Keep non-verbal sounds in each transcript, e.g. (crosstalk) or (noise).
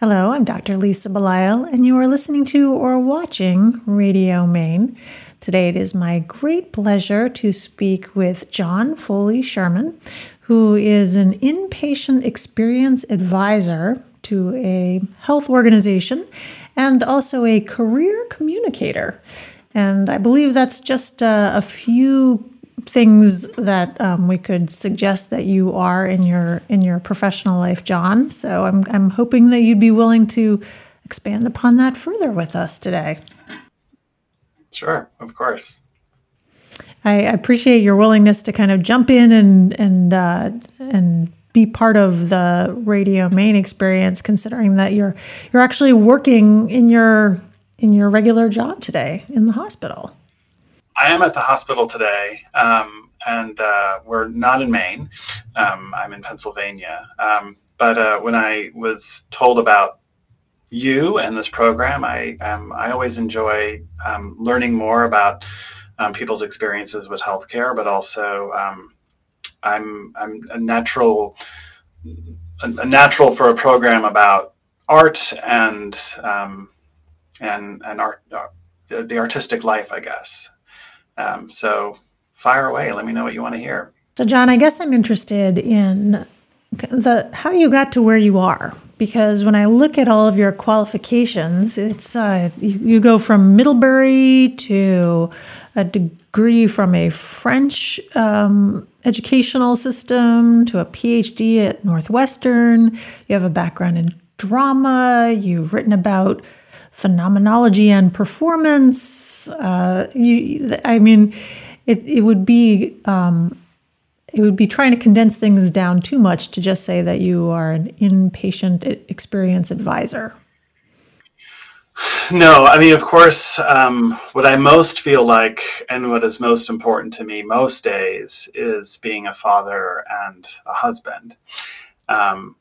Hello, I'm Dr. Lisa Belisle, and you are listening to or watching Radio Maine. Today it is my great pleasure to speak with Jon Foley Sherman, who is an inpatient experience advisor to a health organization and also a career communicator. And I believe that's just uh, a few things that um, we could suggest that you are in your in your professional life, Jon. So I'm I'm hoping that you'd be willing to expand upon that further with us today. Sure, of course. I appreciate your willingness to kind of jump in and and uh, and be part of the Radio Maine experience, considering that you're you're actually working in your in your regular job today in the hospital. I am at the hospital today, um, and uh, we're not in Maine. Um, I'm in Pennsylvania. Um, but uh, when I was told about you and this program, I um, I always enjoy um, learning more about um, people's experiences with healthcare, but also I'm I'm a natural a natural for a program about art and and and art. Uh, the, the artistic life, I guess. Um, so fire away. Let me know what you want to hear. So, Jon, I guess I'm interested in the how you got to where you are because when I look at all of your qualifications, it's uh, you, you, go from Middlebury to a degree from a French um, educational system to a PhD at Northwestern. You have a background in drama. You've written about phenomenology and performance. Uh, you, I mean, it, it would be um, it would be trying to condense things down too much to just say that you are an inpatient experience advisor. No, I mean, of course, um, what I most feel like and what is most important to me most days is being a father and a husband. Um,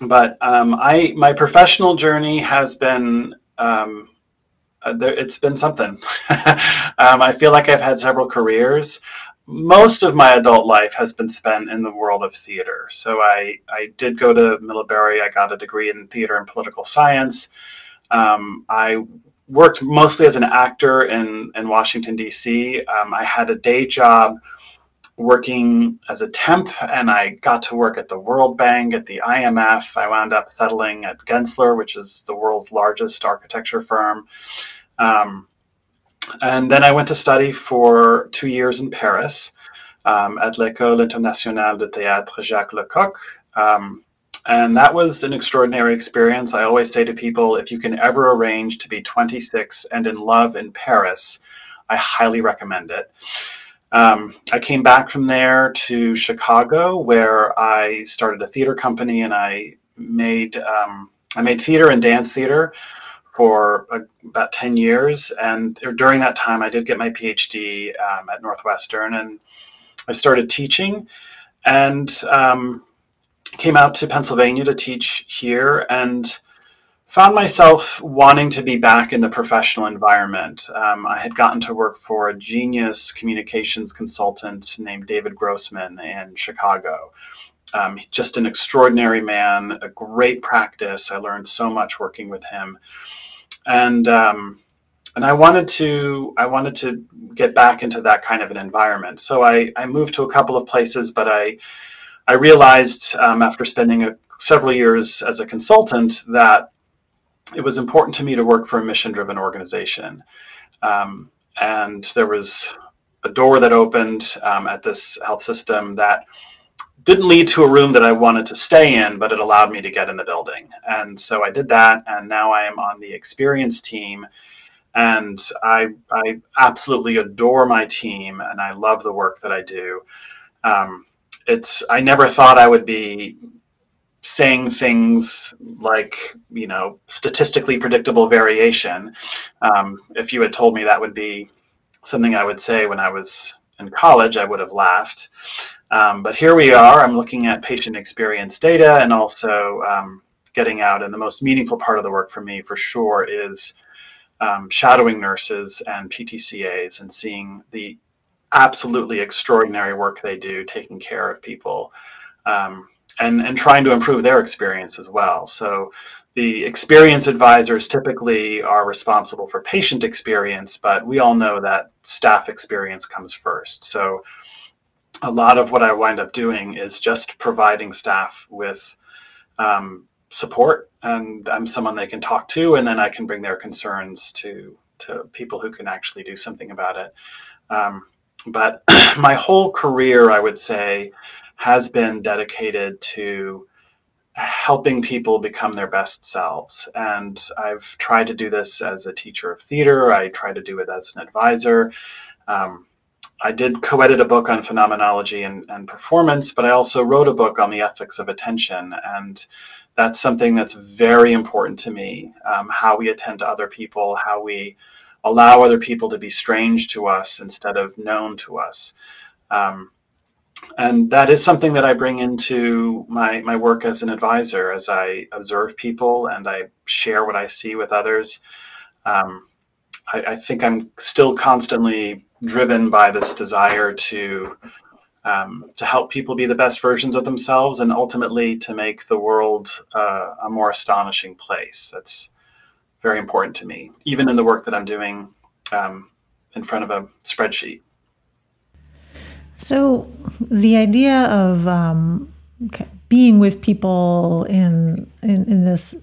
but um, I, my professional journey has been um, uh, there, it's been something. (laughs) um, I feel like I've had several careers. Most of my adult life has been spent in the world of theater. So I, I did go to Middlebury. I got a degree in theater and political science. Um, I worked mostly as an actor in, in Washington, D.C. Um, I had a day job working as a temp and I got to work at the World Bank, at the IMF. I wound up settling at Gensler, which is the world's largest architecture firm. Um, and then I went to study for two years in Paris um, at l'École Internationale de Théâtre Jacques Lecoq. Um, and that was an extraordinary experience. I always say to people if you can ever arrange to be 26 and in love in Paris, I highly recommend it. Um, I came back from there to Chicago, where I started a theater company, and I made um, I made theater and dance theater for a, about ten years. And during that time, I did get my PhD um, at Northwestern, and I started teaching, and um, came out to Pennsylvania to teach here, and found myself wanting to be back in the professional environment. Um, I had gotten to work for a genius communications consultant named David Grossman in Chicago. Um, just an extraordinary man, a great practice. I learned so much working with him, and um, and I wanted to I wanted to get back into that kind of an environment. So I, I moved to a couple of places, but I I realized um, after spending a, several years as a consultant that it was important to me to work for a mission driven organization. Um, and there was a door that opened um, at this health system that didn't lead to a room that I wanted to stay in, but it allowed me to get in the building. And so I did that, and now I am on the experience team. And I, I absolutely adore my team, and I love the work that I do. Um, it's I never thought I would be saying things like you know statistically predictable variation. Um, if you had told me that would be something i would say when i was in college i would have laughed. Um, but here we are. I'm looking at patient experience data and also um, getting out and the most meaningful part of the work for me for sure is um, shadowing nurses and PTCAs and seeing the absolutely extraordinary work they do taking care of people. Um, and and trying to improve their experience as well. So the experience advisors typically are responsible for patient experience, but we all know that staff experience comes first. So a lot of what I wind up doing is just providing staff with um, support, and I'm someone they can talk to, and then I can bring their concerns to to people who can actually do something about it. Um, but (clears throat) my whole career, I would say, has been dedicated to helping people become their best selves. And I've tried to do this as a teacher of theater. I try to do it as an advisor. Um, I did co-edit a book on phenomenology and, and, performance, but I also wrote a book on the ethics of attention. And that's something that's very important to me, um, how we attend to other people, how we allow other people to be strange to us instead of known to us. Um, and that is something that I bring into my, my work as an advisor as I observe people and I share what I see with others. Um, I, I, think I'm still constantly driven by this desire to um, to help people be the best versions of themselves and ultimately to make the world uh, a more astonishing place. That's very important to me, even in the work that I'm doing um, in front of a spreadsheet. So, the idea of um, being with people in, in, in this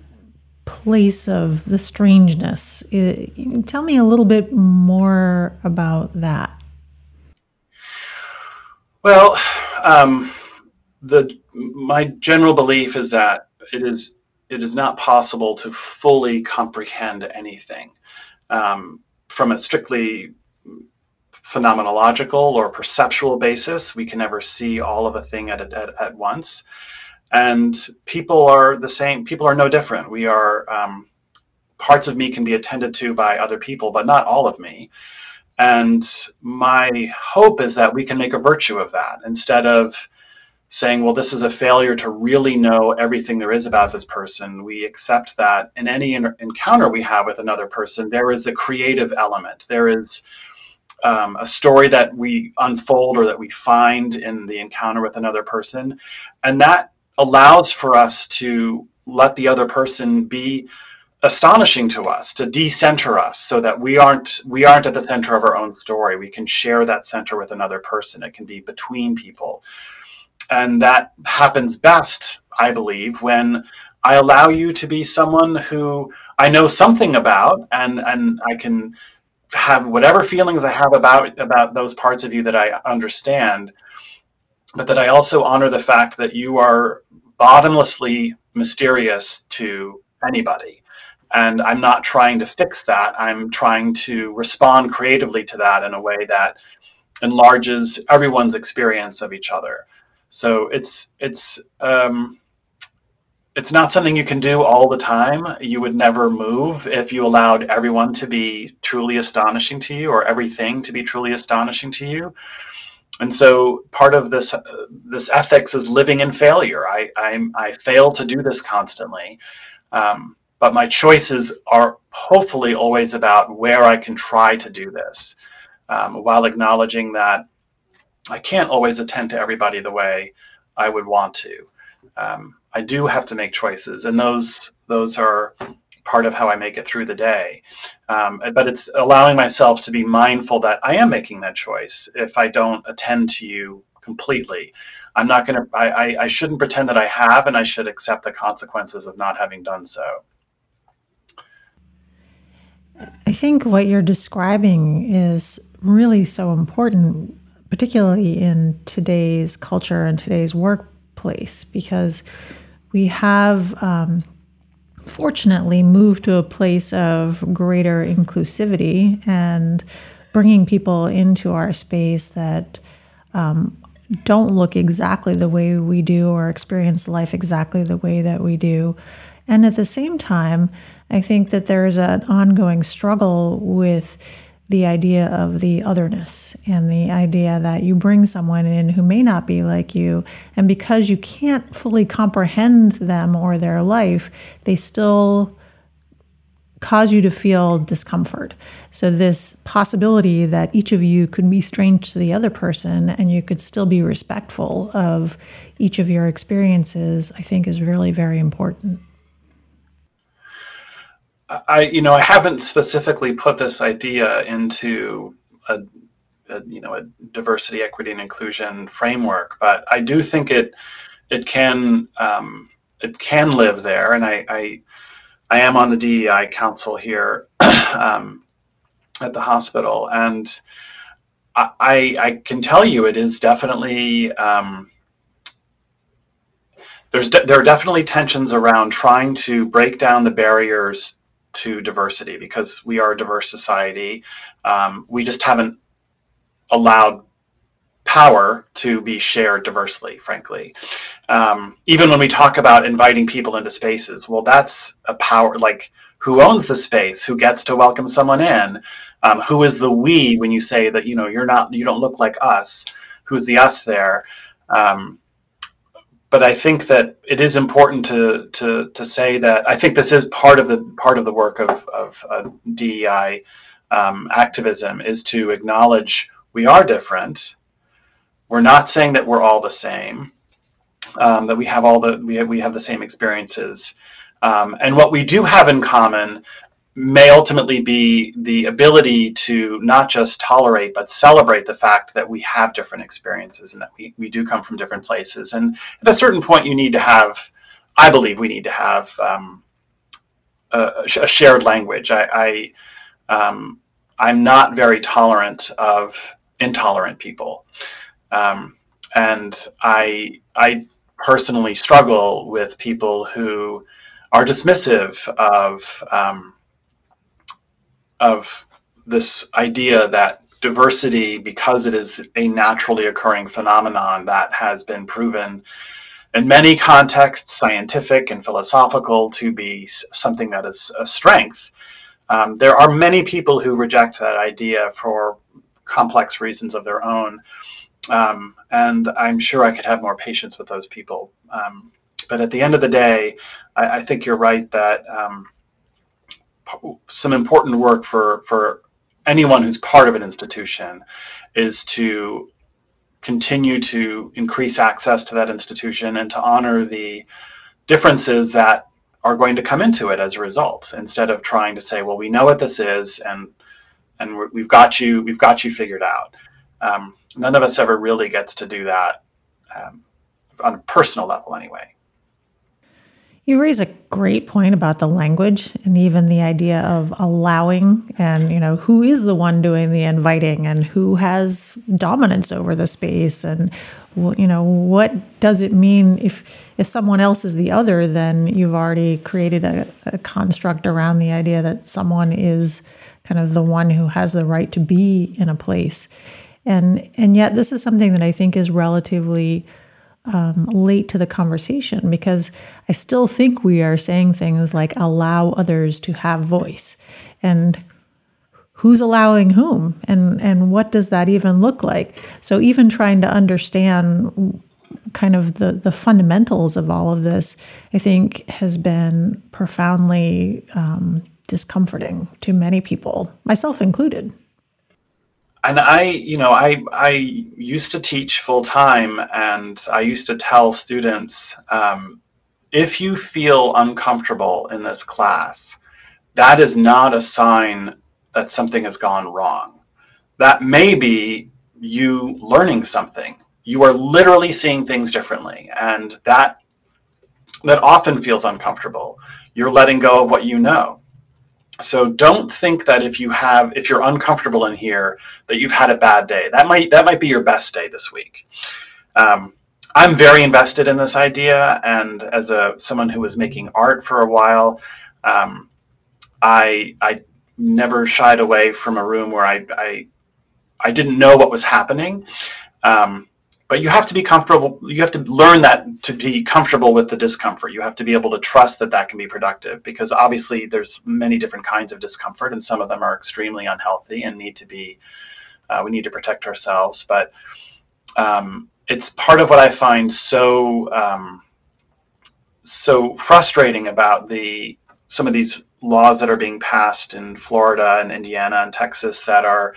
place of the strangeness, it, tell me a little bit more about that. Well, um, the my general belief is that it is it is not possible to fully comprehend anything um, from a strictly phenomenological or perceptual basis. We can never see all of a thing at, at, at once. And people are the same, people are no different. We are, um, parts of me can be attended to by other people, but not all of me. And my hope is that we can make a virtue of that instead of saying, well, this is a failure to really know everything there is about this person. We accept that in any encounter we have with another person, there is a creative element. There is um, a story that we unfold or that we find in the encounter with another person. And that allows for us to let the other person be astonishing to us to decenter us so that we aren't we aren't at the center of our own story. We can share that center with another person. It can be between people. And that happens best i believe when i allow you to be someone who i know something about and and i can have whatever feelings I have about about those parts of you that I understand, but that I also honor the fact that you are bottomlessly mysterious to anybody. And I'm not trying to fix that. I'm trying to respond creatively to that in a way that enlarges everyone's experience of each other. So it's it's um, it's not something you can do all the time. You would never move if you allowed everyone to be truly astonishing to you or everything to be truly astonishing to you. And so part of this uh, this ethics is living in failure. I I'm, I fail to do this constantly, um, but my choices are hopefully always about where I can try to do this, um, while acknowledging that I can't always attend to everybody the way I would want to. Um, I do have to make choices, and those those are part of how I make it through the day. Um, but it's allowing myself to be mindful that I am making that choice if I don't attend to you completely. I'm not going to, I, I shouldn't pretend that I have, and I should accept the consequences of not having done so. I think what you're describing is really so important, particularly in today's culture and today's workplace, because we have um, fortunately moved to a place of greater inclusivity and bringing people into our space that um, don't look exactly the way we do or experience life exactly the way that we do. And at the same time, I think that there's an ongoing struggle with the idea of the otherness and the idea that you bring someone in who may not be like you, and because you can't fully comprehend them or their life, they still cause you to feel discomfort. So, this possibility that each of you could be strange to the other person and you could still be respectful of each of your experiences, I think is really very important. I, you know, I haven't specifically put this idea into a, a, you know, a diversity, equity, and inclusion framework, but I do think it it can um, it can live there, and I, I I am on the DEI council here (clears throat) um, at the hospital, and I, I can tell you it is definitely um, there's de- there are definitely tensions around trying to break down the barriers to diversity because we are a diverse society. Um, we just haven't allowed power to be shared diversely, frankly. Um, even when we talk about inviting people into spaces, well, that's a power, like who owns the space, who gets to welcome someone in, um, who is the we when you say that, you know, you're not, you don't look like us, who's the us there. Um, but I think that it is important to, to, to say that I think this is part of the part of the work of, of uh, DEI um, activism is to acknowledge we are different. We're not saying that we're all the same, um, that we have all the we have, we have the same experiences, um, and what we do have in common may ultimately be the ability to not just tolerate but celebrate the fact that we have different experiences and that we, we do come from different places. And at a certain point, you need to have, I believe, we need to have um, a, a, shared language. I, I um, I'm not very tolerant of intolerant people. Um, and I, I personally struggle with people who are dismissive of, um, of this idea that diversity, because it is a naturally occurring phenomenon that has been proven in many contexts, scientific and philosophical, to be something that is a strength. Um, there are many people who reject that idea for complex reasons of their own. Um, and I'm sure I could have more patience with those people. Um, but at the end of the day, I, I think you're right that um, some important work for, for anyone who's part of an institution is to continue to increase access to that institution and to honor the differences that are going to come into it as a result instead of trying to say well we know what this is and and we have got you we've got you figured out um, none of us ever really gets to do that um, on a personal level, anyway. You raise a great point about the language and even the idea of allowing and you know who is the one doing the inviting and who has dominance over the space and you know what does it mean if if someone else is the other then you've already created a, a construct around the idea that someone is kind of the one who has the right to be in a place. And and yet this is something that I think is relatively um, late to the conversation because I still think we are saying things like allow others to have voice. And who's allowing whom? And and what does that even look like? So even trying to understand kind of the the fundamentals of all of this i think has been profoundly um, discomforting to many people myself included and I, you know, I I used to teach full time, and I used to tell students, um, if you feel uncomfortable in this class, that is not a sign that something has gone wrong. That may be you learning something. You are literally seeing things differently, and that that often feels uncomfortable. You're letting go of what you know so don't think that if you have if you're uncomfortable in here that you've had a bad day. That might that might be your best day this week. Um, i'm very invested in this idea and as a someone who was making art for a while um, i i never shied away from a room where i i, I didn't know what was happening. Um, but you have to be comfortable you have to learn that to be comfortable with the discomfort. You have to be able to trust that that can be productive because obviously there's many different kinds of discomfort and some of them are extremely unhealthy and need to be uh, we need to protect ourselves. But um, it's part of what i find so um, so frustrating about the some of these laws that are being passed in Florida and Indiana and Texas that are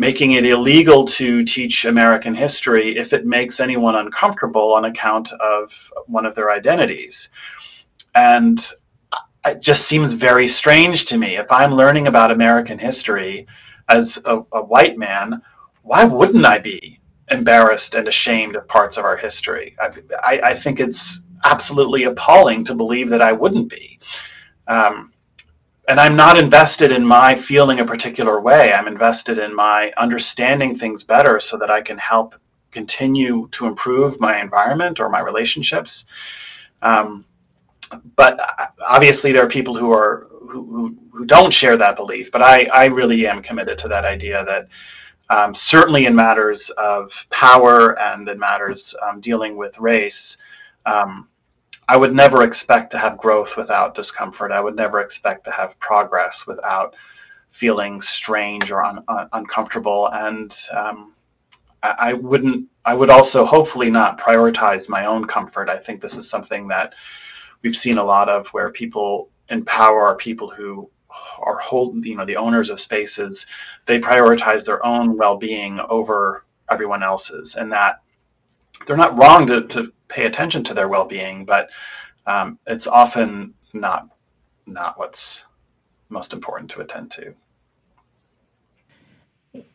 making it illegal to teach American history if it makes anyone uncomfortable on account of one of their identities. And it just seems very strange to me. If I'm learning about American history as a, a white man, why wouldn't I be embarrassed and ashamed of parts of our history? I, I, I think it's absolutely appalling to believe that I wouldn't be. Um, and I'm not invested in my feeling a particular way. I'm invested in my understanding things better so that I can help continue to improve my environment or my relationships. Um, but obviously, there are people who are who, who don't share that belief. But I, I really am committed to that idea that um, certainly in matters of power and in matters um, dealing with race, um, I would never expect to have growth without discomfort. I would never expect to have progress without feeling strange or un, un, uncomfortable. And um, I, I, wouldn't. I would also hopefully not prioritize my own comfort. I think this is something that we've seen a lot of, where people in power are people who are holding, you know, the owners of spaces. They prioritize their own well-being over everyone else's, and that they're not wrong to, to pay attention to their well-being, but um, it's often not not what's most important to attend to.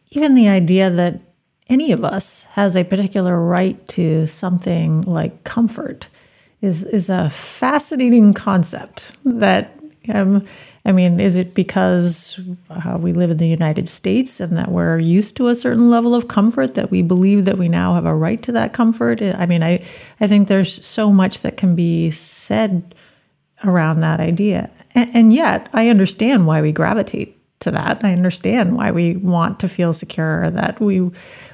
Even the idea that any of us has a particular right to something like comfort is is a fascinating concept that um, I mean, is it because uh, we live in the United States and that we're used to a certain level of comfort that we believe that we now have a right to that comfort? I mean, I, I think there's so much that can be said around that idea. And, and yet, I understand why we gravitate to that. I understand why we want to feel secure, that we,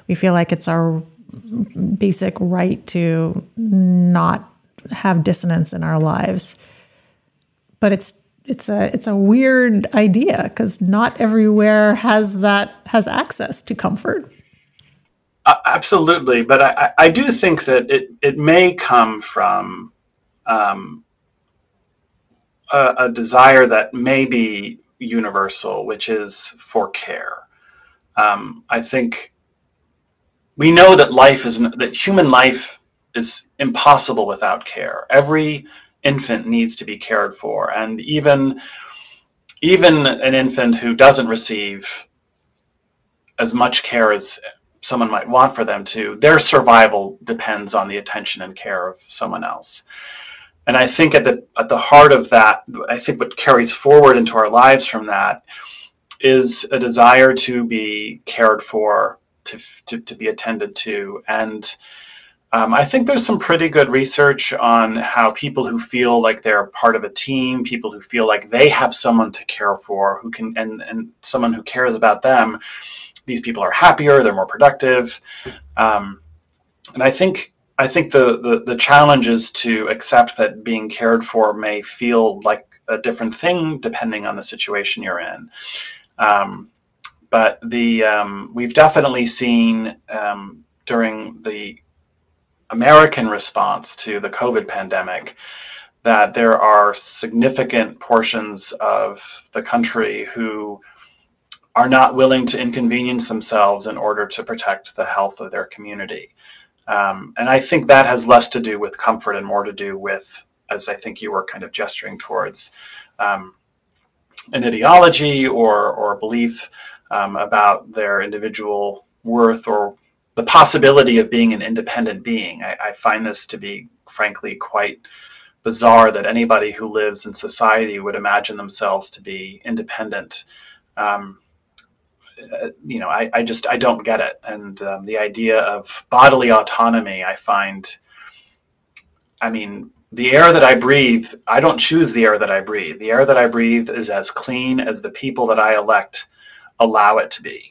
we feel like it's our basic right to not have dissonance in our lives. But it's it's a it's a weird idea because not everywhere has that has access to comfort. Uh, absolutely, but I, I do think that it it may come from um, a, a, desire that may be universal, which is for care. Um, I think we know that life is that human life is impossible without care. Every infant needs to be cared for. And even even an infant who doesn't receive as much care as someone might want for them to their survival depends on the attention and care of someone else. And i think at the at the heart of that i think what carries forward into our lives from that is a desire to be cared for to to, to be attended to. And um, I think there's some pretty good research on how people who feel like they're part of a team, people who feel like they have someone to care for, who can and and someone who cares about them, these people are happier, they're more productive, um, and I think I think the, the the challenge is to accept that being cared for may feel like a different thing depending on the situation you're in. Um, but the um, we've definitely seen um, during the American response to the COVID pandemic that there are significant portions of the country who are not willing to inconvenience themselves in order to protect the health of their community. Um, and I think that has less to do with comfort and more to do with, as I think you were kind of gesturing towards, um, an ideology or, or belief um, about their individual worth or the possibility of being an independent being. I, I, find this to be, frankly, quite bizarre that anybody who lives in society would imagine themselves to be independent. Um, uh, you know, I, I, just I don't get it, and um, the idea of bodily autonomy, I find. I mean, the air that I breathe, I don't choose the air that I breathe. The air that I breathe is as clean as the people that I elect allow it to be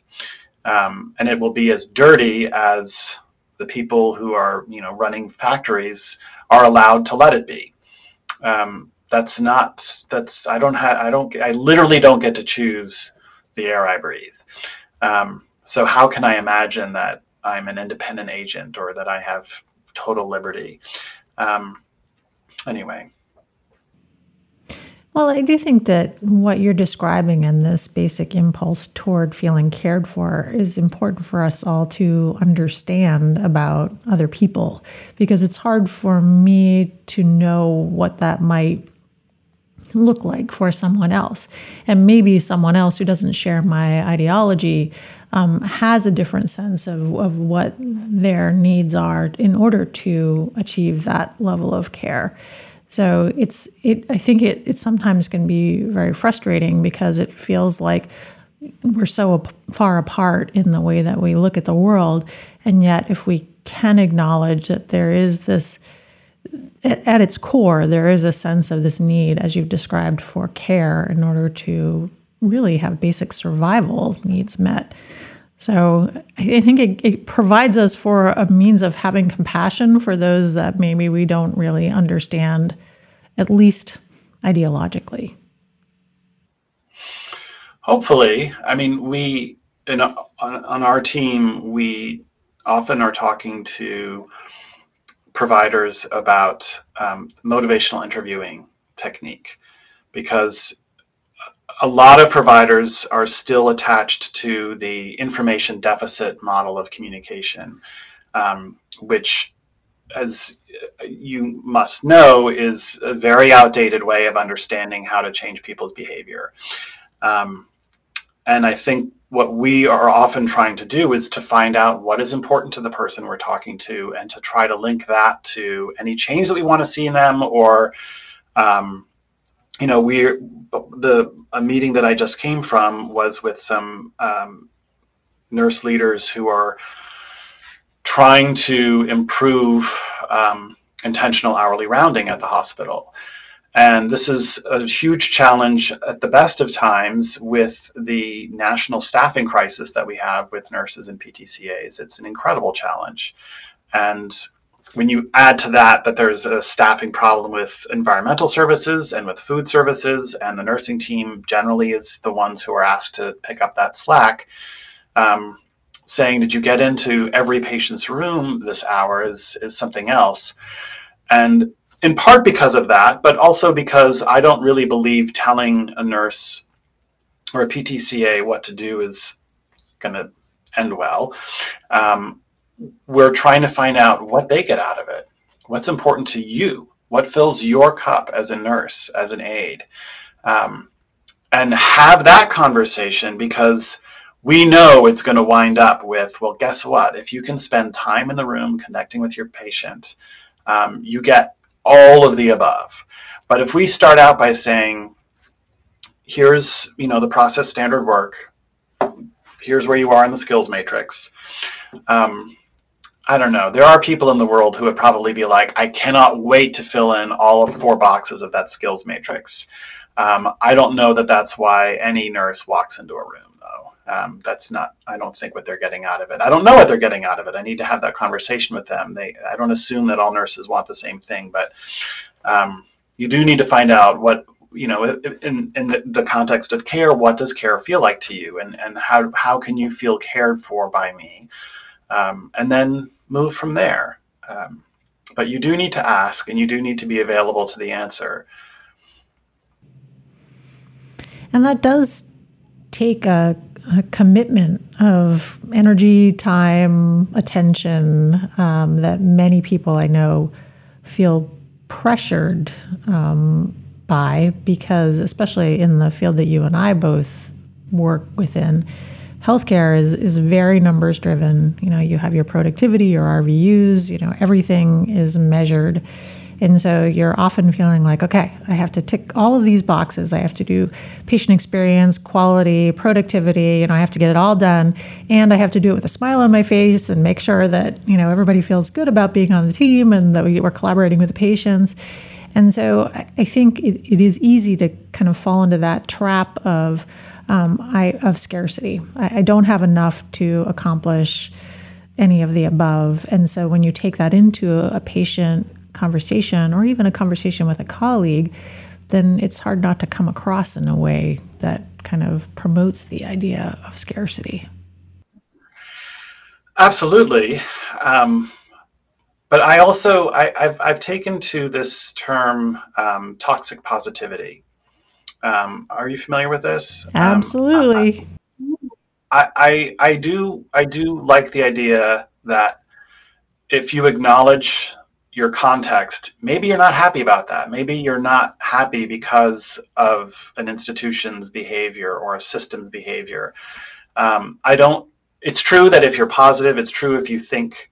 um, and it will be as dirty as the people who are you know running factories are allowed to let it be. Um, that's not that's I don't have I don't I literally don't get to choose the air I breathe. Um, so how can I imagine that I'm an independent agent or that I have total liberty? Um, anyway. Well, I do think that what you're describing and this basic impulse toward feeling cared for is important for us all to understand about other people because it's hard for me to know what that might look like for someone else. And maybe someone else who doesn't share my ideology um, has a different sense of, of what their needs are in order to achieve that level of care. So it's it. I think it it sometimes can be very frustrating because it feels like we're so far apart in the way that we look at the world, and yet if we can acknowledge that there is this at, at its core, there is a sense of this need, as you've described, for care in order to really have basic survival needs met. So I think it, it, provides us for a means of having compassion for those that maybe we don't really understand, at least ideologically. Hopefully, I mean, we in, on, on our team we often are talking to providers about um, motivational interviewing technique because a lot of providers are still attached to the information deficit model of communication, um, which, as you must know, is a very outdated way of understanding how to change people's behavior. Um, and I think what we are often trying to do is to find out what is important to the person we're talking to and to try to link that to any change that we want to see in them or um, you know, we're the a meeting that I just came from was with some um, nurse leaders who are trying to improve um, intentional hourly rounding at the hospital. And this is a huge challenge at the best of times with the national staffing crisis that we have with nurses and PTCAs. It's an incredible challenge. And when you add to that that there's a staffing problem with environmental services and with food services, and the nursing team generally is the ones who are asked to pick up that slack, um, saying, Did you get into every patient's room this hour is, is something else. And in part because of that, but also because I don't really believe telling a nurse or a PTCA what to do is going to end well. Um, we're trying to find out what they get out of it. What's important to you? What fills your cup as a nurse, as an aide? Um, and have that conversation because we know it's going to wind up with, well, guess what? If you can spend time in the room connecting with your patient, um, you get all of the above. But if we start out by saying, here's you know the process standard work, here's where you are in the skills matrix. Um, I don't know. There are people in the world who would probably be like, I cannot wait to fill in all of four boxes of that skills matrix. Um, I don't know that that's why any nurse walks into a room, though. Um, that's not, I don't think, what they're getting out of it. I don't know what they're getting out of it. I need to have that conversation with them. They, I don't assume that all nurses want the same thing, but um, you do need to find out what, you know, in, in the, context of care, what does care feel like to you? And, and how, how can you feel cared for by me? Um, and then move from there. Um, but you do need to ask and you do need to be available to the answer. And that does take a, a commitment of energy, time, attention um, that many people I know feel pressured um, by because, especially in the field that you and I both work within, healthcare is is very numbers driven. You know, you have your productivity, your RVUs, you know, everything is measured. And so you're often feeling like, okay, I have to tick all of these boxes. I have to do patient experience, quality, productivity, you know, I have to get it all done. And I have to do it with a smile on my face and make sure that, you know, everybody feels good about being on the team and that we're collaborating with the patients. And so I think it, it is easy to kind of fall into that trap of, um, I, of scarcity. I, I don't have enough to accomplish any of the above. And so when you take that into a, a patient conversation or even a conversation with a colleague, then it's hard not to come across in a way that kind of promotes the idea of scarcity. Absolutely. Um, but I also I, have I've taken to this term um, toxic positivity, Um, are you familiar with this? Um, Absolutely. I, I I do I do like the idea that if you acknowledge your context, maybe you're not happy about that. Maybe you're not happy because of an institution's behavior or a system's behavior. Um, I don't. It's true that if you're positive, it's true if you think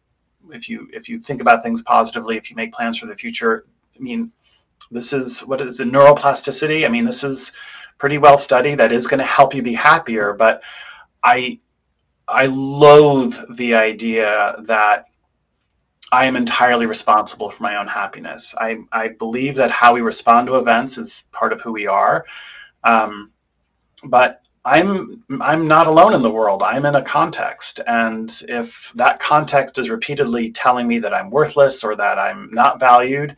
if you if you think about things positively, if you make plans for the future. I mean, this is what is it neuroplasticity. I mean, this is pretty well studied. That is going to help you be happier, but I I loathe the idea that I am entirely responsible for my own happiness. I, I believe that how we respond to events is part of who we are. Um, but I'm I'm not alone in the world. I'm in a context, and if that context is repeatedly telling me that I'm worthless or that I'm not valued,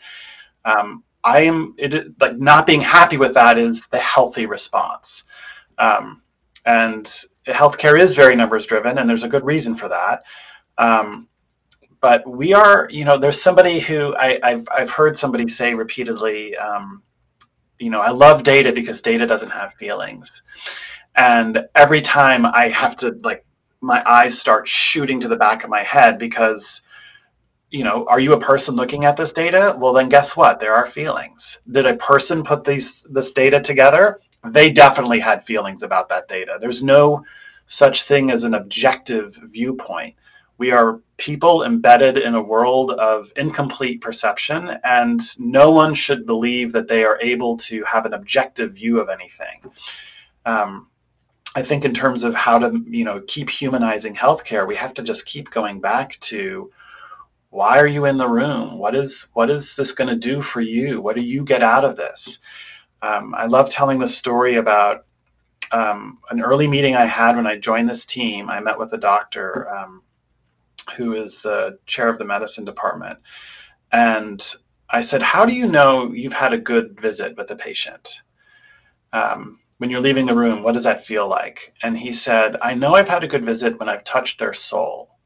um, I am it, like not being happy with that is the healthy response. Um, and healthcare is very numbers driven, and there's a good reason for that. Um, but we are, you know, there's somebody who I, have I've heard somebody say repeatedly, um, you know, I love data because data doesn't have feelings. And every time I have to, like, my eyes start shooting to the back of my head because, you know, are you a person looking at this data? Well, then guess what? There are feelings. Did a person put these this data together? They definitely had feelings about that data. There's no such thing as an objective viewpoint we are people embedded in a world of incomplete perception, and no one should believe that they are able to have an objective view of anything. Um, I think in terms of how to, you know, keep humanizing healthcare, we have to just keep going back to why are you in the room? What is what is this going to do for you? What do you get out of this? Um, I love telling the story about um, an early meeting I had when I joined this team. I met with a doctor. Um, who is the chair of the medicine department. And I said, How do you know you've had a good visit with the patient? Um, when you're leaving the room, what does that feel like? And he said, I know I've had a good visit when I've touched their soul.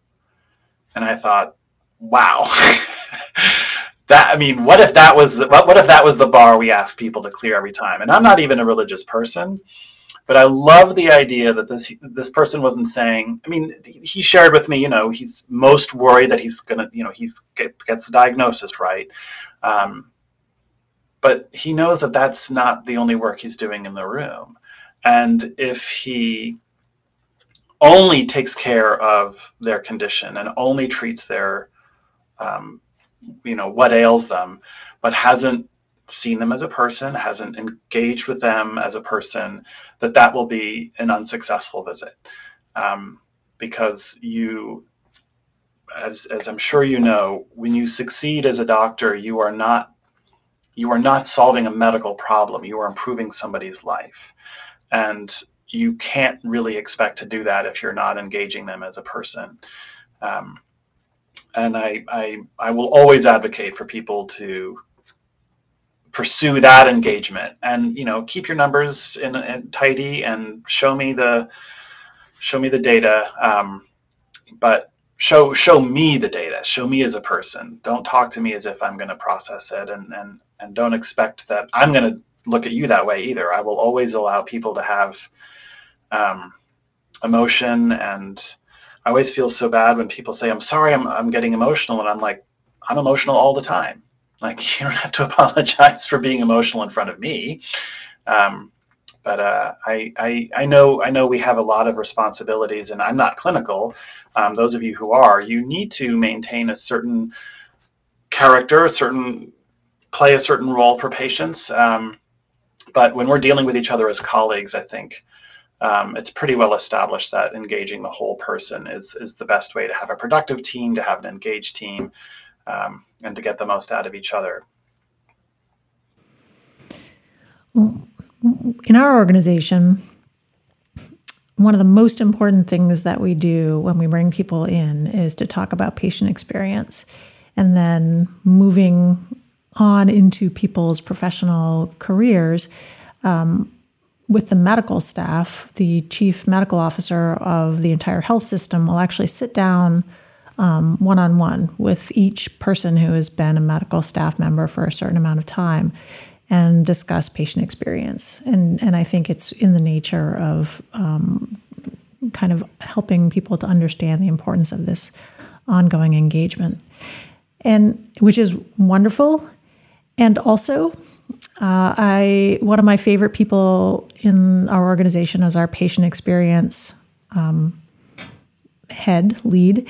And I thought, wow. (laughs) that I mean, what if that was the, what, what if that was the bar we ask people to clear every time? And I'm not even a religious person, but I love the idea that this this person wasn't saying. I mean, he shared with me, you know, he's most worried that he's gonna, you know, he's get, gets the diagnosis right, um, but he knows that that's not the only work he's doing in the room, and if he only takes care of their condition and only treats their, um, you know, what ails them, but hasn't seen them as a person, hasn't engaged with them as a person, that that will be an unsuccessful visit. Um, because you, as, as I'm sure you know, when you succeed as a doctor, you are not you are not solving a medical problem. You are improving somebody's life, and you can't really expect to do that if you're not engaging them as a person. Um, and I, I, I will always advocate for people to pursue that engagement and you know keep your numbers in, in tidy and show me the show me the data um, but show show me the data show me as a person don't talk to me as if i'm going to process it and and and don't expect that i'm going to look at you that way either i will always allow people to have um, emotion and i always feel so bad when people say i'm sorry I'm, I'm getting emotional and i'm like i'm emotional all the time like (laughs) you don't have to apologize for being emotional in front of me. Um, but uh, I, I, I know I know we have a lot of responsibilities, and I'm not clinical. Um, those of you who are, you need to maintain a certain character, a certain play a certain role for patients. Um, but when we're dealing with each other as colleagues, I think um, it's pretty well established that engaging the whole person is is the best way to have a productive team, to have an engaged team, um, and to get the most out of each other. In our organization, one of the most important things that we do when we bring people in is to talk about patient experience and then moving on into people's professional careers. Um, with the medical staff, the chief medical officer of the entire health system will actually sit down one on one with each person who has been a medical staff member for a certain amount of time and discuss patient experience. And, and I think it's in the nature of um, kind of helping people to understand the importance of this ongoing engagement, and which is wonderful. And also, uh, I one of my favorite people in our organization is our patient experience um, head lead,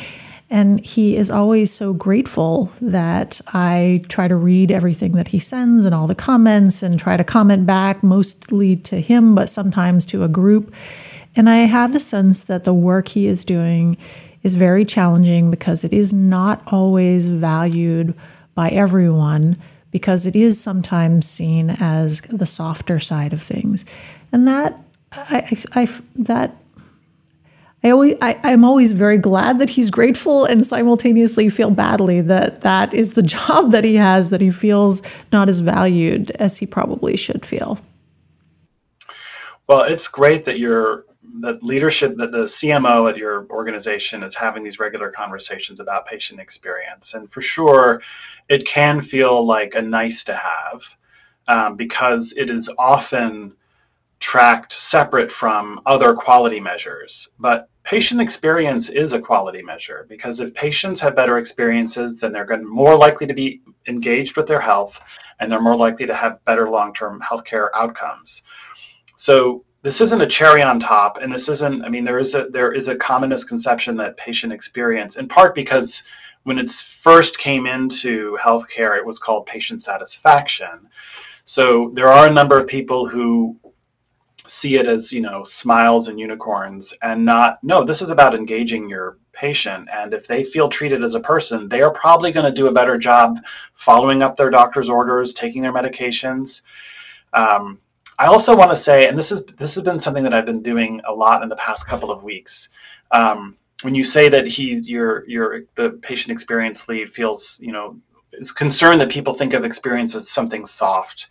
and he is always so grateful that I try to read everything that he sends and all the comments and try to comment back, mostly to him, but sometimes to a group. And I have the sense that the work he is doing is very challenging because it is not always valued by everyone because it is sometimes seen as the softer side of things. And that I, I, I that I always I, I'm always very glad that he's grateful and simultaneously feel badly that that is the (laughs) job that he has that he feels not as valued as he probably should feel. Well, it's great that you're the leadership that the CMO at your organization is having these regular conversations about patient experience. And for sure, it can feel like a nice to have um, because it is often tracked separate from other quality measures. But patient experience is a quality measure because if patients have better experiences, then they're more likely to be engaged with their health and they're more likely to have better long-term healthcare outcomes. So this isn't a cherry on top and this isn't i mean there is a there is a common misconception that patient experience in part because when it first came into healthcare it was called patient satisfaction. So there are a number of people who see it as you know smiles and unicorns and not no this is about engaging your patient. And if they feel treated as a person they are probably going to do a better job following up their doctor's orders taking their medications. Um, I also want to say, and this is this has been something that I've been doing a lot in the past couple of weeks. Um, when you say that he, your your the patient experience lead feels, you know, is concerned that people think of experience as something soft.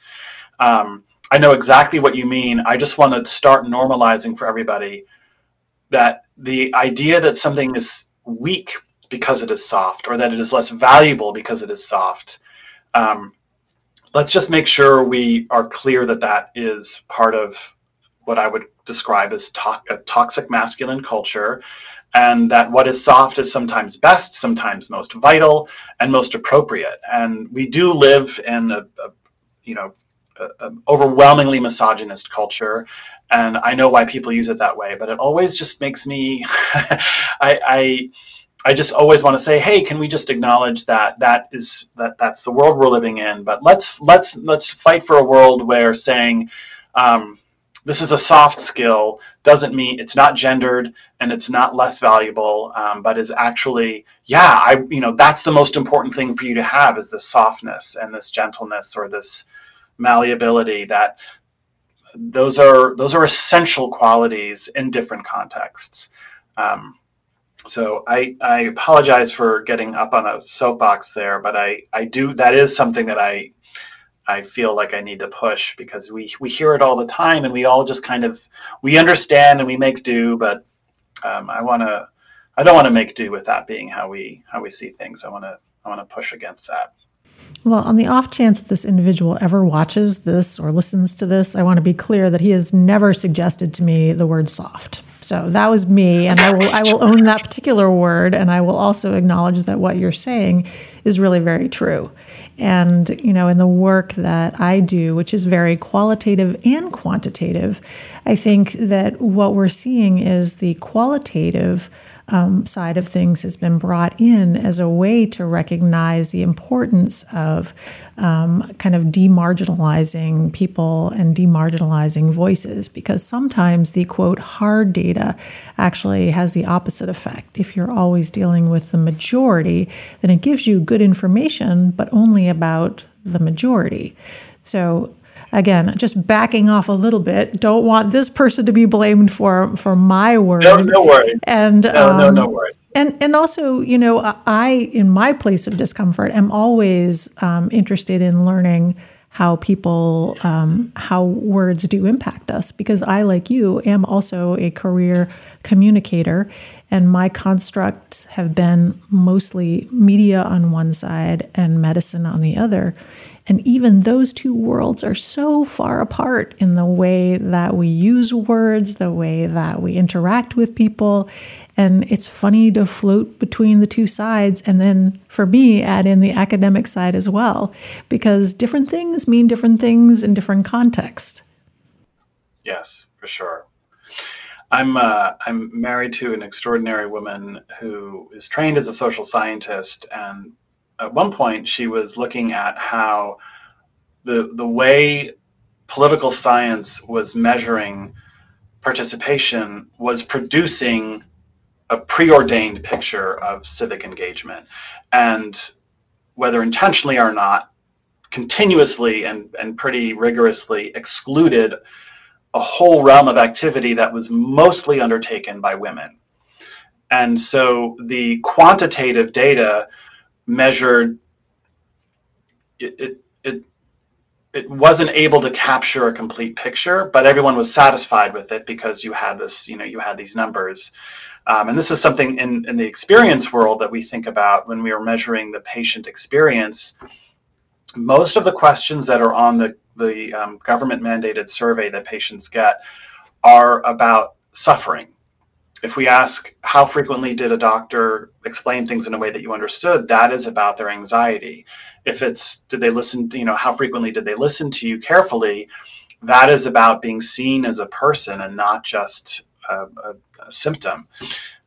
Um, I know exactly what you mean. I just want to start normalizing for everybody that the idea that something is weak because it is soft, or that it is less valuable because it is soft. Um, let's just make sure we are clear that that is part of what I would describe as to- a toxic masculine culture, and that what is soft is sometimes best, sometimes most vital, and most appropriate. And we do live in a, a you know, a, a overwhelmingly misogynist culture, and I know why people use it that way. But it always just makes me, (laughs) I, I I just always want to say, hey, can we just acknowledge that that is that that's the world we're living in? But let's let's let's fight for a world where saying um, this is a soft skill doesn't mean it's not gendered and it's not less valuable, um, but is actually yeah, I you know that's the most important thing for you to have is this softness and this gentleness or this malleability that those are those are essential qualities in different contexts. Um, so I, I apologize for getting up on a soapbox there, but I, I do that is something that I I feel like I need to push because we we hear it all the time and we all just kind of we understand and we make do, but um, I want to I don't want to make do with that being how we how we see things. I want to I want to push against that. Well, on the off chance this individual ever watches this or listens to this, I want to be clear that he has never suggested to me the word soft. So that was me, and I will I will own that particular word, and I will also acknowledge that what you're saying is really very true. And you know, in the work that I do, which is very qualitative and quantitative, I think that what we're seeing is the qualitative um, side of things has been brought in as a way to recognize the importance of um, kind of demarginalizing people and demarginalizing voices because sometimes the quote hard data actually has the opposite effect. If you're always dealing with the majority, then it gives you good information, but only about the majority. So again, just backing off a little bit. Don't want this person to be blamed for for my word. No, no worries. And no, um, no, no worries. And and also, you know, I in my place of discomfort am always um, interested in learning how people um, how words do impact us because I, like you, am also a career communicator, and my constructs have been mostly media on one side and medicine on the other. And even those two worlds are so far apart in the way that we use words, the way that we interact with people. And it's funny to float between the two sides. And then for me, add in the academic side as well, because different things mean different things in different contexts. Yes, for sure. I'm uh, I'm married to an extraordinary woman who is trained as a social scientist, and at one point she was looking at how the the way political science was measuring participation was producing a preordained picture of civic engagement, and whether intentionally or not, continuously and, and pretty rigorously excluded a whole realm of activity that was mostly undertaken by women. And so the quantitative data measured it, it, it, it wasn't able to capture a complete picture, but everyone was satisfied with it because you had this, you know, you had these numbers. Um, and this is something in, in the experience world that we think about when we are measuring the patient experience. Most of the questions that are on the the um, government mandated survey that patients get are about suffering. If we ask how frequently did a doctor explain things in a way that you understood, that is about their anxiety. If it's did they listen, you know, how frequently did they listen to you carefully, that is about being seen as a person and not just a, a, a symptom.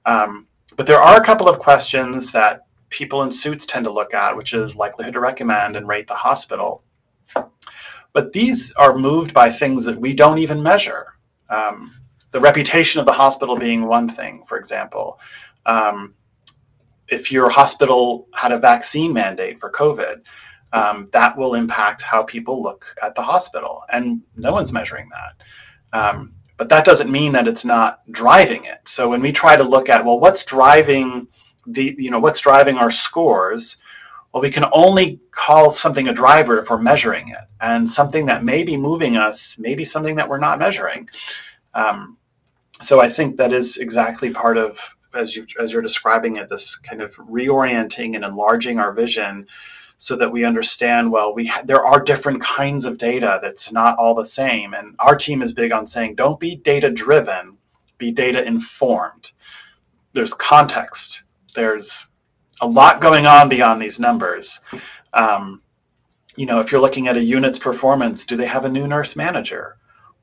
Um, but there are a couple of questions that people in suits tend to look at, which is likelihood to recommend and rate the hospital. But these are moved by things that we don't even measure. Um, the reputation of the hospital being one thing, for example. Um, if your hospital had a vaccine mandate for COVID, um, that will impact how people look at the hospital, and no one's measuring that. Um, but that doesn't mean that it's not driving it. So when we try to look at well, what's driving the you know what's driving our scores, well, we can only call something a driver if we're measuring it. And something that may be moving us may be something that we're not measuring. Um, so I think that is exactly part of, as, you as you're describing it, this kind of reorienting and enlarging our vision so that we understand well we there are different kinds of data that's not all the same and our team is big on saying don't be data driven be data informed there's context there's a lot going on beyond these numbers. Um, you know, if you're looking at a unit's performance, do they have a new nurse manager?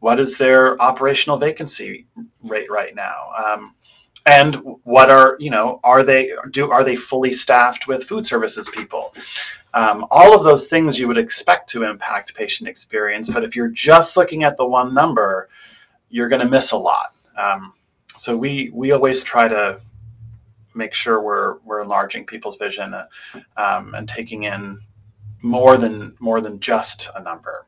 What is their operational vacancy rate right now? Um, and what are you know are they do are they fully staffed with food services people? Um, all of those things you would expect to impact patient experience, but if you're just looking at the one number, you're going to miss a lot. Um, so we we always try to make sure we're we're enlarging people's vision uh, um, and taking in more than more than just a number.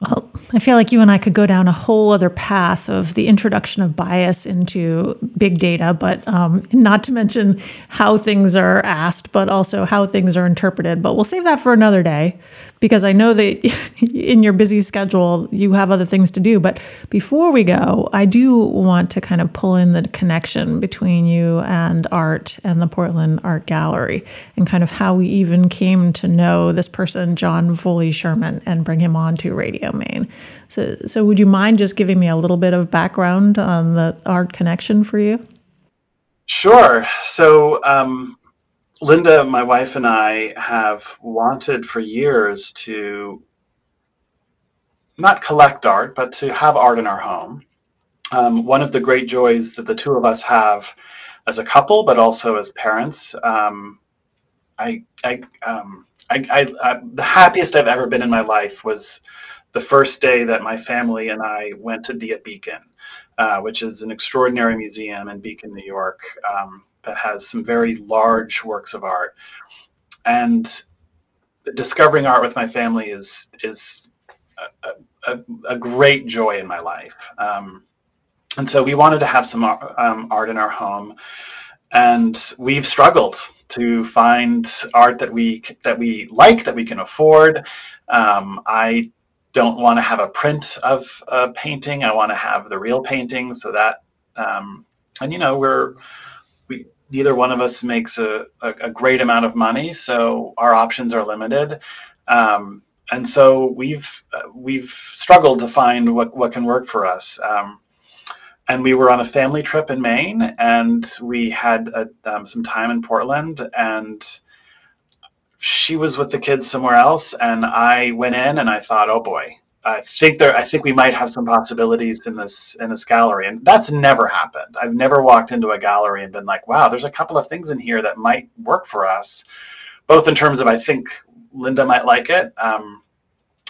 Well, I feel like you and I could go down a whole other path of the introduction of bias into big data, but um, not to mention how things are asked, but also how things are interpreted. But we'll save that for another day because I know that (laughs) in your busy schedule, you have other things to do. But before we go, I do want to kind of pull in the connection between you and art and the Portland Art Gallery and kind of how we even came to know this person, Jon Foley Sherman, and bring him on to Radio Maine. So, so would you mind just giving me a little bit of background on the art connection for you? Sure. So, um, Linda, my wife, and I have wanted for years to not collect art, but to have art in our home. Um, one of the great joys that the two of us have as a couple, but also as parents, um, I, I, um, I, I, I, the happiest I've ever been in my life was the first day that my family and I went to Dia Beacon, uh, which is an extraordinary museum in Beacon, New York. Um, that has some very large works of art. And discovering art with my family is is a, a, a great joy in my life. Um, and so we wanted to have some um, art in our home, and we've struggled to find art that we that we like that we can afford. Um, I don't want to have a print of a painting. I want to have the real painting, so that um, and you know we're we neither one of us makes a, a, a, great amount of money, so our options are limited. Um, and so we've we've struggled to find what, what can work for us. Um, and we were on a family trip in Maine, and we had a, um, some time in Portland, and she was with the kids somewhere else, and I went in and I thought, oh boy, I think there I think we might have some possibilities in this in this gallery and that's never happened. I've never walked into a gallery and been like, wow, there's a couple of things in here that might work for us, both in terms of I think Linda might like it, um,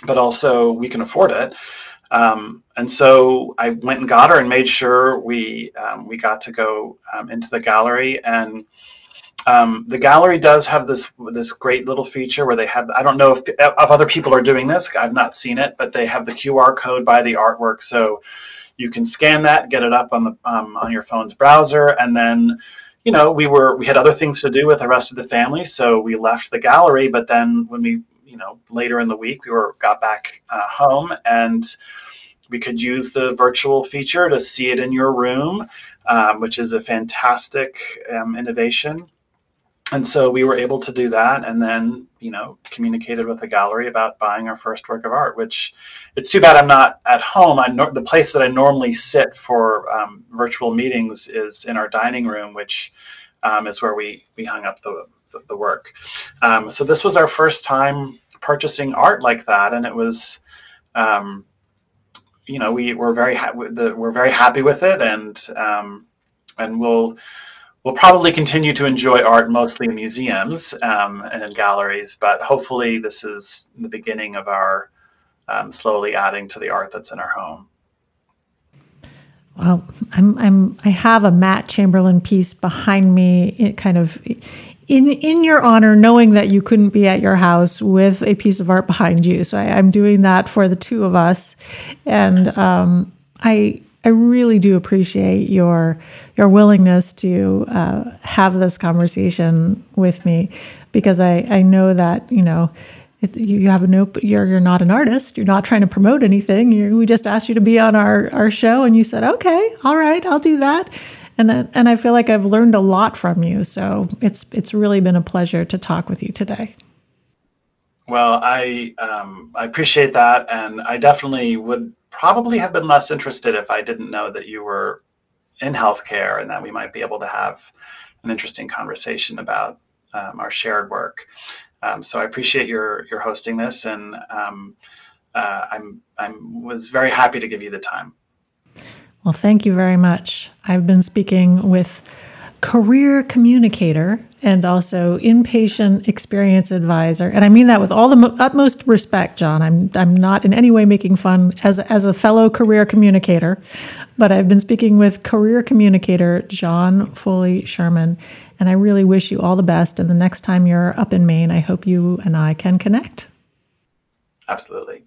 but also we can afford it. Um, and so I went and got her and made sure we um, we got to go um, into the gallery and um, the gallery does have this this great little feature where they have I don't know if, if other people are doing this I've not seen it but they have the QR code by the artwork. So you can scan that get it up on the um, on your phone's browser and then you know we were we had other things to do with the rest of the family so we left the gallery but then when we you know later in the week we were got back uh, home and we could use the virtual feature to see it in your room um, which is a fantastic um, innovation and so we were able to do that and then you know communicated with the gallery about buying our first work of art which it's too bad i'm not at home. I the place that i normally sit for um, virtual meetings is in our dining room which um, is where we we hung up the, the, the work. Um, so this was our first time purchasing art like that and it was um, you know we were very ha- we're very happy with it and um, and we'll we'll probably continue to enjoy art mostly in museums um, and in galleries, but hopefully this is the beginning of our um, slowly adding to the art that's in our home. Well, I'm, I'm, I have a Matt Chamberlain piece behind me, it kind of in in your honor, knowing that you couldn't be at your house with a piece of art behind you. So I, am doing that for the two of us, and um, I I really do appreciate your your willingness to uh, have this conversation with me because I, I know that you know it, you have no you're you're not an artist. You're not trying to promote anything. You we just asked you to be on our our show and you said okay all right I'll do that. And and I feel like I've learned a lot from you. So it's it's really been a pleasure to talk with you today. Well, I um, I appreciate that, and I definitely would probably have been less interested if I didn't know that you were in healthcare and that we might be able to have an interesting conversation about um, our shared work. Um, so I appreciate your your hosting this, and um, uh, I'm I'm was very happy to give you the time. Well, thank you very much. I've been speaking with career communicator and also inpatient experience advisor. And I mean that with all the mo- utmost respect, Jon. I'm, I'm not in any way making fun as, as a fellow career communicator, but I've been speaking with career communicator Jon Foley Sherman. And I really wish you all the best. And the next time you're up in Maine, I hope you and I can connect. Absolutely.